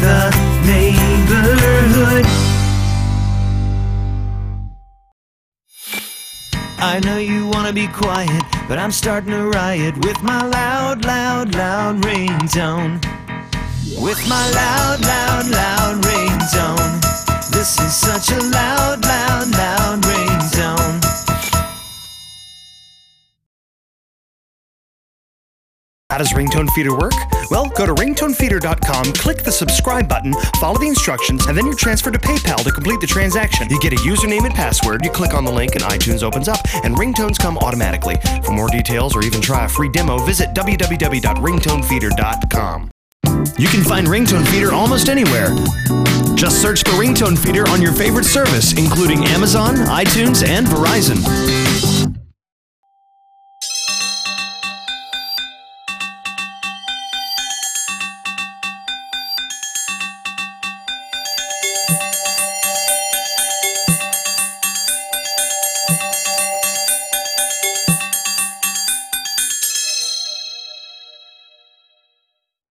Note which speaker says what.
Speaker 1: the neighborhood. I know you wanna be quiet, but I'm starting to riot with my loud, loud, loud ringtone. With my loud, loud
Speaker 2: How does Ringtone Feeder work? Well, go to ringtonefeeder.com, click the subscribe button, follow the instructions, and then you're transferred to PayPal to complete the transaction. You get a username and password, you click on the link, and iTunes opens up, and ringtones come automatically. For more details or even try a free demo, visit www.ringtonefeeder.com. You can find Ringtone Feeder almost anywhere. Just search for Ringtone Feeder on your favorite service, including Amazon, iTunes, and Verizon.